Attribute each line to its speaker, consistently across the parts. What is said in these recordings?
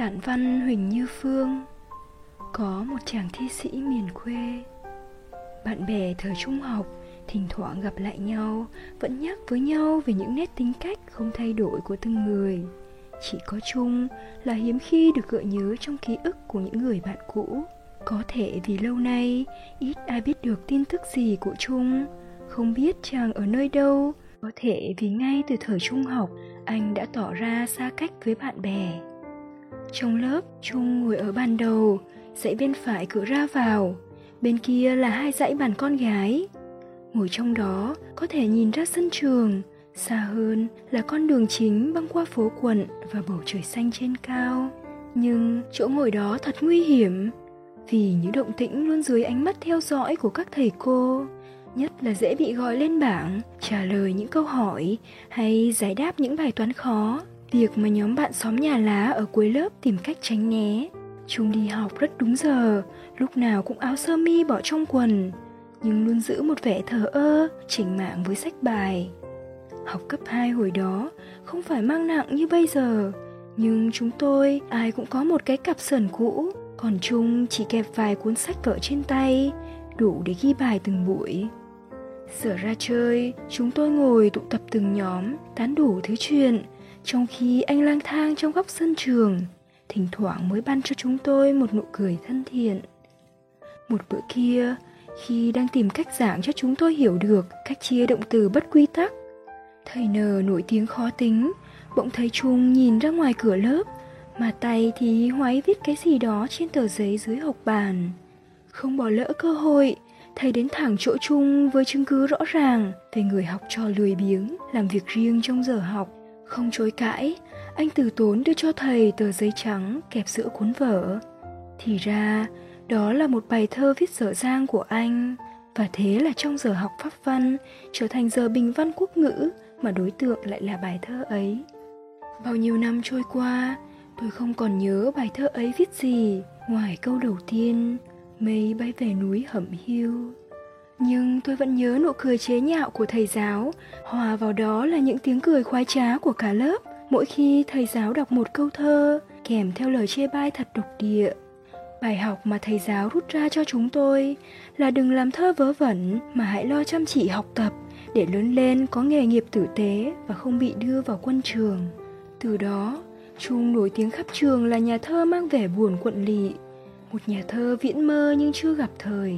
Speaker 1: Tản văn Huỳnh Như Phương, Có một chàng thi sĩ miền quê. Bạn bè thời trung học, Thỉnh thoảng gặp lại nhau, Vẫn nhắc với nhau về những nét tính cách không thay đổi của từng người. Chỉ có chung là hiếm khi được gợi nhớ trong ký ức của những người bạn cũ. Có thể vì lâu nay, ít ai biết được tin tức gì của Trung Không biết chàng ở nơi đâu. Có thể vì ngay từ thời trung học, anh đã tỏ ra xa cách với bạn bè trong lớp, Trung ngồi ở bàn đầu, dãy bên phải cửa ra vào, bên kia là hai dãy bàn con gái. Ngồi trong đó có thể nhìn ra sân trường, xa hơn là con đường chính băng qua phố quận và bầu trời xanh trên cao. Nhưng chỗ ngồi đó thật nguy hiểm, vì những động tĩnh luôn dưới ánh mắt theo dõi của các thầy cô, nhất là dễ bị gọi lên bảng, trả lời những câu hỏi hay giải đáp những bài toán khó. Việc mà nhóm bạn xóm nhà lá ở cuối lớp tìm cách tránh né. Chúng đi học rất đúng giờ, lúc nào cũng áo sơ mi bỏ trong quần, nhưng luôn giữ một vẻ thờ ơ, chỉnh mạng với sách bài. Học cấp 2 hồi đó không phải mang nặng như bây giờ, nhưng chúng tôi ai cũng có một cái cặp sờn cũ, còn Trung chỉ kẹp vài cuốn sách vở trên tay, đủ để ghi bài từng buổi. Giờ ra chơi, chúng tôi ngồi tụ tập từng nhóm, tán đủ thứ chuyện, trong khi anh lang thang trong góc sân trường, thỉnh thoảng mới ban cho chúng tôi một nụ cười thân thiện. Một bữa kia, khi đang tìm cách giảng cho chúng tôi hiểu được cách chia động từ bất quy tắc, thầy n nổi tiếng khó tính, bỗng thấy trung nhìn ra ngoài cửa lớp, mà tay thì hoáy viết cái gì đó trên tờ giấy dưới học bàn. Không bỏ lỡ cơ hội, thầy đến thẳng chỗ chung với chứng cứ rõ ràng về người học trò lười biếng, làm việc riêng trong giờ học không chối cãi, anh từ tốn đưa cho thầy tờ giấy trắng kẹp giữa cuốn vở. Thì ra, đó là một bài thơ viết dở dang của anh. Và thế là trong giờ học pháp văn, trở thành giờ bình văn quốc ngữ mà đối tượng lại là bài thơ ấy. Bao nhiêu năm trôi qua, tôi không còn nhớ bài thơ ấy viết gì ngoài câu đầu tiên, mây bay về núi hẩm hiu. Nhưng tôi vẫn nhớ nụ cười chế nhạo của thầy giáo, hòa vào đó là những tiếng cười khoái trá của cả lớp mỗi khi thầy giáo đọc một câu thơ kèm theo lời chê bai thật độc địa. Bài học mà thầy giáo rút ra cho chúng tôi là đừng làm thơ vớ vẩn mà hãy lo chăm chỉ học tập để lớn lên có nghề nghiệp tử tế và không bị đưa vào quân trường. Từ đó, Trung nổi tiếng khắp trường là nhà thơ mang vẻ buồn quận lị, một nhà thơ viễn mơ nhưng chưa gặp thời.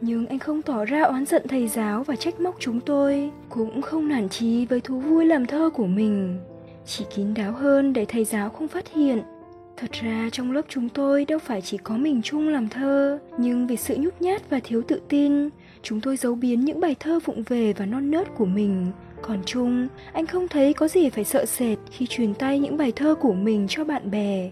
Speaker 1: Nhưng anh không tỏ ra oán giận thầy giáo và trách móc chúng tôi, cũng không nản chí với thú vui làm thơ của mình. Chỉ kín đáo hơn để thầy giáo không phát hiện. Thật ra trong lớp chúng tôi đâu phải chỉ có mình chung làm thơ, nhưng vì sự nhút nhát và thiếu tự tin, chúng tôi giấu biến những bài thơ vụng về và non nớt của mình. Còn Trung, anh không thấy có gì phải sợ sệt khi truyền tay những bài thơ của mình cho bạn bè,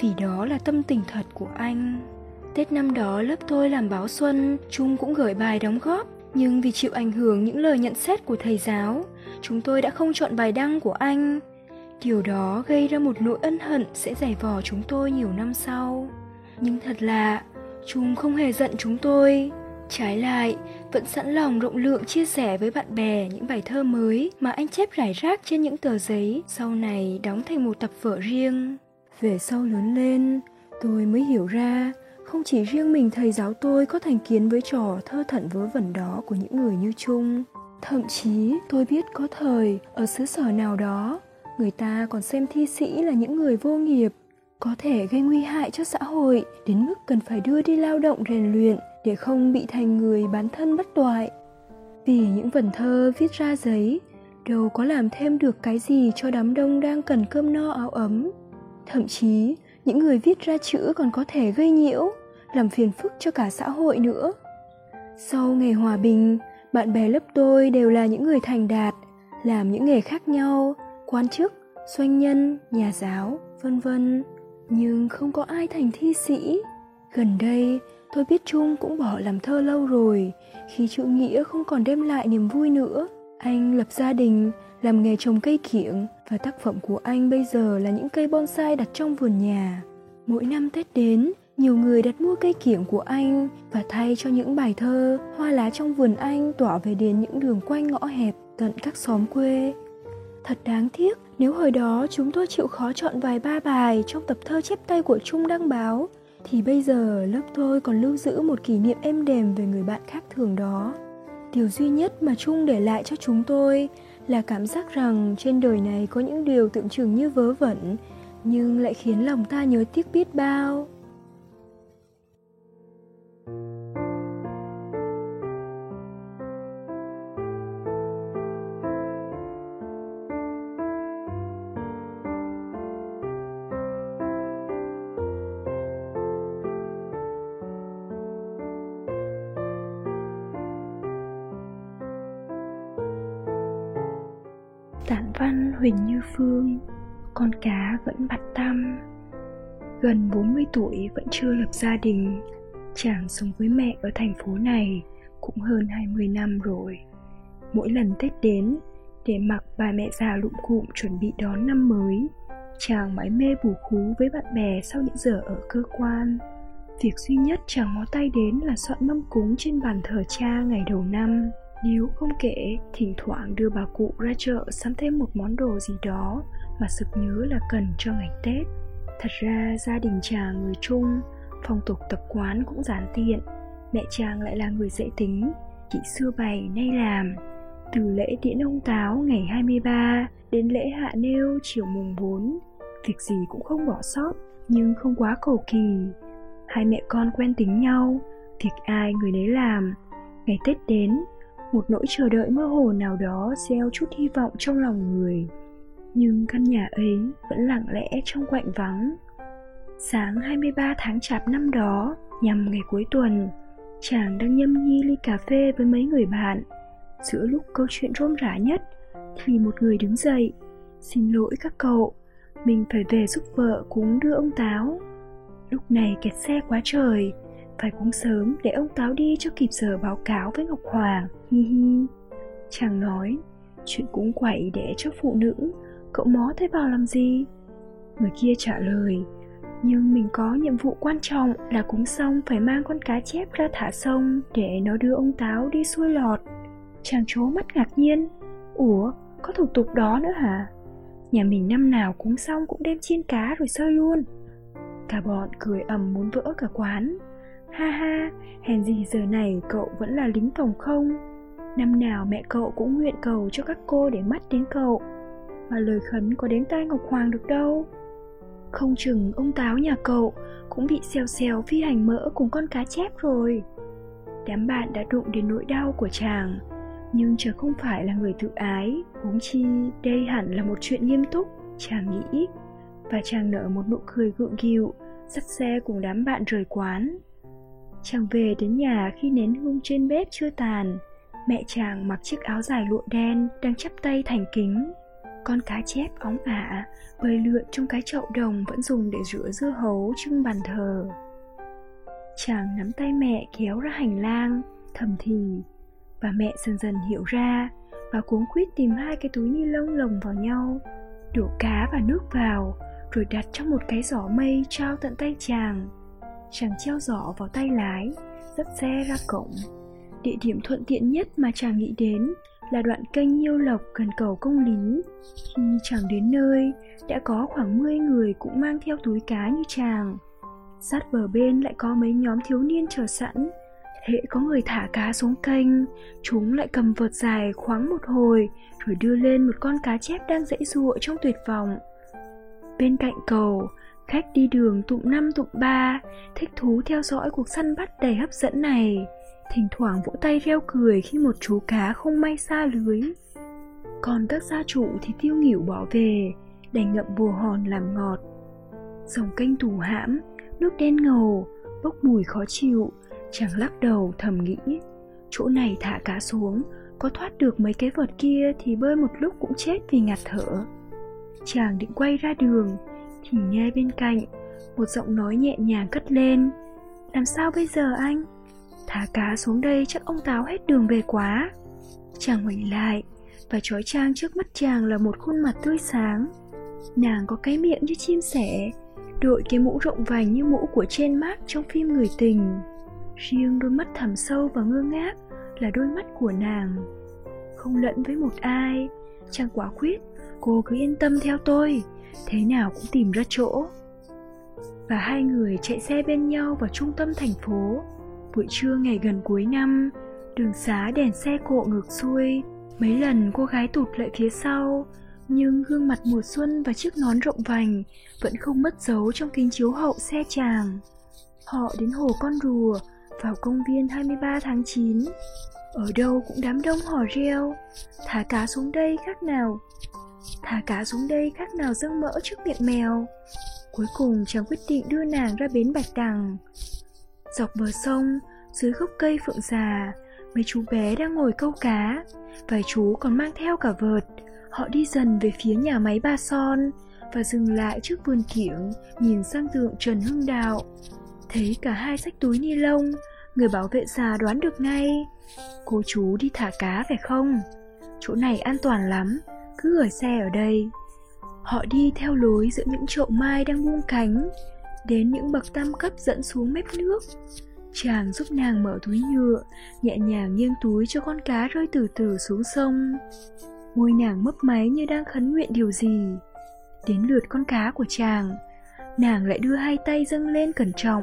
Speaker 1: vì đó là tâm tình thật của anh. Tết năm đó lớp tôi làm báo xuân, Trung cũng gửi bài đóng góp, nhưng vì chịu ảnh hưởng những lời nhận xét của thầy giáo, chúng tôi đã không chọn bài đăng của anh. Điều đó gây ra một nỗi ân hận sẽ giải vò chúng tôi nhiều năm sau. Nhưng thật lạ, Trung không hề giận chúng tôi. Trái lại, vẫn sẵn lòng rộng lượng chia sẻ với bạn bè những bài thơ mới mà anh chép rải rác trên những tờ giấy, sau này đóng thành một tập vở riêng. Về sau lớn lên, tôi mới hiểu ra không chỉ riêng mình thầy giáo tôi có thành kiến với trò thơ thẩn vớ vẩn đó của những người như Trung. Thậm chí tôi biết có thời ở xứ sở nào đó, người ta còn xem thi sĩ là những người vô nghiệp, có thể gây nguy hại cho xã hội đến mức cần phải đưa đi lao động rèn luyện để không bị thành người bán thân bất toại. Vì những vần thơ viết ra giấy đâu có làm thêm được cái gì cho đám đông đang cần cơm no áo ấm. Thậm chí, những người viết ra chữ còn có thể gây nhiễu làm phiền phức cho cả xã hội nữa. Sau ngày hòa bình, bạn bè lớp tôi đều là những người thành đạt, làm những nghề khác nhau, quan chức, doanh nhân, nhà giáo, vân vân. Nhưng không có ai thành thi sĩ. Gần đây, tôi biết trung cũng bỏ làm thơ lâu rồi, khi chữ nghĩa không còn đem lại niềm vui nữa. Anh lập gia đình, làm nghề trồng cây kiểng và tác phẩm của anh bây giờ là những cây bonsai đặt trong vườn nhà. Mỗi năm tết đến nhiều người đặt mua cây kiểng của anh và thay cho những bài thơ, hoa lá trong vườn anh tỏa về đến những đường quanh ngõ hẹp tận các xóm quê. Thật đáng tiếc nếu hồi đó chúng tôi chịu khó chọn vài ba bài trong tập thơ chép tay của Trung đăng báo thì bây giờ lớp tôi còn lưu giữ một kỷ niệm êm đềm về người bạn khác thường đó. Điều duy nhất mà Trung để lại cho chúng tôi là cảm giác rằng trên đời này có những điều tưởng chừng như vớ vẩn nhưng lại khiến lòng ta nhớ tiếc biết bao. Tản văn Huỳnh Như Phương, Con cá vẫn bặt tăm. Gần 40 tuổi vẫn chưa lập gia đình, Chàng sống với mẹ ở thành phố này Cũng hơn 20 năm rồi. Mỗi lần Tết đến, Để mặc bà mẹ già lụm cụm chuẩn bị đón năm mới, Chàng mãi mê bù khú với bạn bè sau những giờ ở cơ quan. Việc duy nhất chàng ngó tay đến là soạn mâm cúng trên bàn thờ cha ngày đầu năm nếu không kể, thỉnh thoảng đưa bà cụ ra chợ sắm thêm một món đồ gì đó mà sực nhớ là cần cho ngày Tết. Thật ra gia đình chàng người Trung, phong tục tập quán cũng giản tiện. Mẹ chàng lại là người dễ tính, chỉ xưa bày nay làm. Từ lễ tiễn ông Táo ngày 23 đến lễ hạ nêu chiều mùng 4, việc gì cũng không bỏ sót, nhưng không quá cầu kỳ. Hai mẹ con quen tính nhau, việc ai người nấy làm. Ngày Tết đến, một nỗi chờ đợi mơ hồ nào đó gieo chút hy vọng trong lòng người. Nhưng căn nhà ấy vẫn lặng lẽ trong quạnh vắng. Sáng 23 tháng chạp năm đó, nhằm ngày cuối tuần, chàng đang nhâm nhi ly cà phê với mấy người bạn. Giữa lúc câu chuyện rôm rả nhất, thì một người đứng dậy, xin lỗi các cậu, mình phải về giúp vợ cúng đưa ông táo. Lúc này kẹt xe quá trời phải cúng sớm để ông Táo đi cho kịp giờ báo cáo với Ngọc Hoàng, hi hi. Chàng nói, chuyện cúng quậy để cho phụ nữ, cậu mó thấy vào làm gì? Người kia trả lời, nhưng mình có nhiệm vụ quan trọng là cúng xong phải mang con cá chép ra thả sông để nó đưa ông Táo đi xuôi lọt. Chàng chố mắt ngạc nhiên, ủa, có thủ tục đó nữa hả? Nhà mình năm nào cúng xong cũng đem chiên cá rồi sơi luôn. Cả bọn cười ầm muốn vỡ cả quán Ha ha, hèn gì giờ này cậu vẫn là lính phòng không? Năm nào mẹ cậu cũng nguyện cầu cho các cô để mắt đến cậu Mà lời khấn có đến tai Ngọc Hoàng được đâu. Không chừng ông táo nhà cậu cũng bị xèo xèo phi hành mỡ cùng con cá chép rồi. Đám bạn đã đụng đến nỗi đau của chàng Nhưng chờ không phải là người tự ái Huống chi đây hẳn là một chuyện nghiêm túc Chàng nghĩ. Và chàng nở một nụ cười gượng gịu Dắt xe cùng đám bạn rời quán. Chàng về đến nhà khi nến hương trên bếp chưa tàn. Mẹ chàng mặc chiếc áo dài lụa đen Đang chắp tay thành kính. Con cá chép óng ả, Bơi lượn trong cái chậu đồng Vẫn dùng để rửa dưa hấu, trưng bàn thờ. Chàng nắm tay mẹ kéo ra hành lang, Thầm thì. Và mẹ dần dần hiểu ra Và cuống quýt tìm hai cái túi ni lông lồng vào nhau, Đổ cá và nước vào, Rồi đặt trong một cái giỏ mây trao tận tay chàng chàng treo giỏ vào tay lái, dắt xe ra cổng. Địa điểm thuận tiện nhất mà chàng nghĩ đến là đoạn kênh nhiêu lộc gần cầu công lý. Khi chàng đến nơi, đã có khoảng 10 người cũng mang theo túi cá như chàng. Sát bờ bên lại có mấy nhóm thiếu niên chờ sẵn. Hễ có người thả cá xuống kênh, chúng lại cầm vợt dài khoáng một hồi rồi đưa lên một con cá chép đang dãy dụa trong tuyệt vọng. Bên cạnh cầu Khách đi đường tụm năm tụm ba, thích thú theo dõi cuộc săn bắt đầy hấp dẫn này, thỉnh thoảng vỗ tay reo cười khi một chú cá không may xa lưới. Còn các gia chủ thì tiêu nghỉu bỏ về, đành ngậm bùa hòn làm ngọt. Dòng kênh tù hãm, nước đen ngầu, bốc mùi khó chịu, chàng lắc đầu thầm nghĩ. Chỗ này thả cá xuống, có thoát được mấy cái vợt kia thì bơi một lúc cũng chết vì ngạt thở. Chàng định quay ra đường, thì nghe bên cạnh, một giọng nói nhẹ nhàng cất lên. Làm sao bây giờ anh? Thả cá xuống đây chắc ông táo hết đường về quá. Chàng ngoảnh lại và trói trang trước mắt chàng là một khuôn mặt tươi sáng. Nàng có cái miệng như chim sẻ, đội cái mũ rộng vành như mũ của trên mát trong phim người tình. Riêng đôi mắt thẳm sâu và ngơ ngác là đôi mắt của nàng. Không lẫn với một ai, chàng quả quyết cô cứ yên tâm theo tôi thế nào cũng tìm ra chỗ và hai người chạy xe bên nhau vào trung tâm thành phố buổi trưa ngày gần cuối năm đường xá đèn xe cộ ngược xuôi mấy lần cô gái tụt lại phía sau nhưng gương mặt mùa xuân và chiếc nón rộng vành vẫn không mất dấu trong kính chiếu hậu xe chàng. Họ đến hồ con rùa, vào công viên 23 tháng 9. Ở đâu cũng đám đông hò reo, thả cá xuống đây khác nào. Thả cá xuống đây khác nào dâng mỡ trước miệng mèo. Cuối cùng chàng quyết định đưa nàng ra bến Bạch Đằng. Dọc bờ sông, dưới gốc cây phượng già, mấy chú bé đang ngồi câu cá, vài chú còn mang theo cả vợt, Họ đi dần về phía nhà máy Ba Son và dừng lại trước vườn kiểng, nhìn sang tượng Trần Hưng Đạo. Thấy cả hai sách túi ni lông, người bảo vệ già đoán được ngay. Cô chú đi thả cá phải không? Chỗ này an toàn lắm, cứ gửi xe ở đây. Họ đi theo lối giữa những chậu mai đang buông cánh, đến những bậc tam cấp dẫn xuống mép nước. Chàng giúp nàng mở túi nhựa, nhẹ nhàng nghiêng túi cho con cá rơi từ từ xuống sông. Môi nàng mấp máy như đang khấn nguyện điều gì Đến lượt con cá của chàng Nàng lại đưa hai tay dâng lên cẩn trọng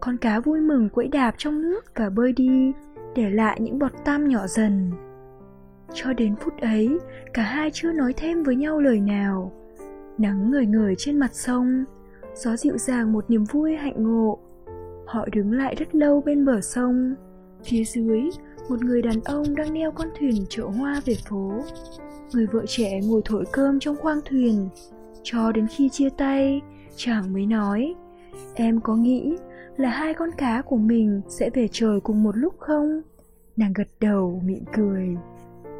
Speaker 1: Con cá vui mừng quẫy đạp trong nước và bơi đi Để lại những bọt tăm nhỏ dần cho đến phút ấy, Cả hai chưa nói thêm với nhau lời nào. Nắng ngời ngời trên mặt sông, Gió dịu dàng một niềm vui hạnh ngộ. Họ đứng lại rất lâu bên bờ sông. Phía dưới, một người đàn ông đang neo con thuyền chở hoa về phố. Người vợ trẻ ngồi thổi cơm trong khoang thuyền. Cho đến khi chia tay, chàng mới nói, em có nghĩ là hai con cá của mình sẽ về trời cùng một lúc không? Nàng gật đầu, mỉm cười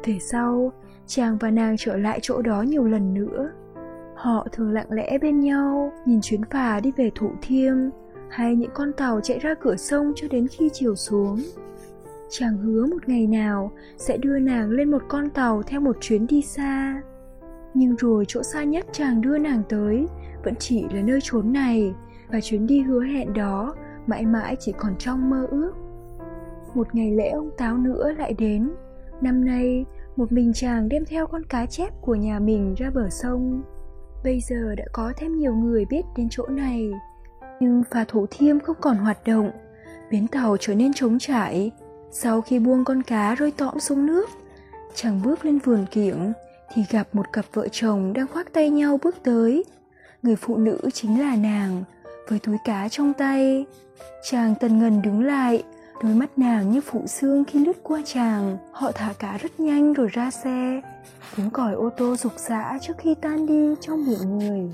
Speaker 1: thể sau, chàng và nàng trở lại chỗ đó nhiều lần nữa. Họ thường lặng lẽ bên nhau, nhìn chuyến phà đi về thủ thiêm, hay những con tàu chạy ra cửa sông cho đến khi chiều xuống. Chàng hứa một ngày nào sẽ đưa nàng lên một con tàu theo một chuyến đi xa. Nhưng rồi chỗ xa nhất chàng đưa nàng tới vẫn chỉ là nơi chốn này, và chuyến đi hứa hẹn đó mãi mãi chỉ còn trong mơ ước. Một ngày lễ ông táo nữa lại đến. Năm nay một mình chàng đem theo con cá chép của nhà mình ra bờ sông bây giờ đã có thêm nhiều người biết đến chỗ này nhưng phà thủ thiêm không còn hoạt động bến tàu trở nên trống trải sau khi buông con cá rơi tõm xuống nước, chàng bước lên vườn kiểng thì gặp một cặp vợ chồng đang khoác tay nhau bước tới. Người phụ nữ chính là nàng, với túi cá trong tay. Chàng tần ngần đứng lại, đôi mắt nàng như phụ xương khi lướt qua chàng. Họ thả cá rất nhanh rồi ra xe. Tiếng còi ô tô rục rã trước khi tan đi trong miệng người.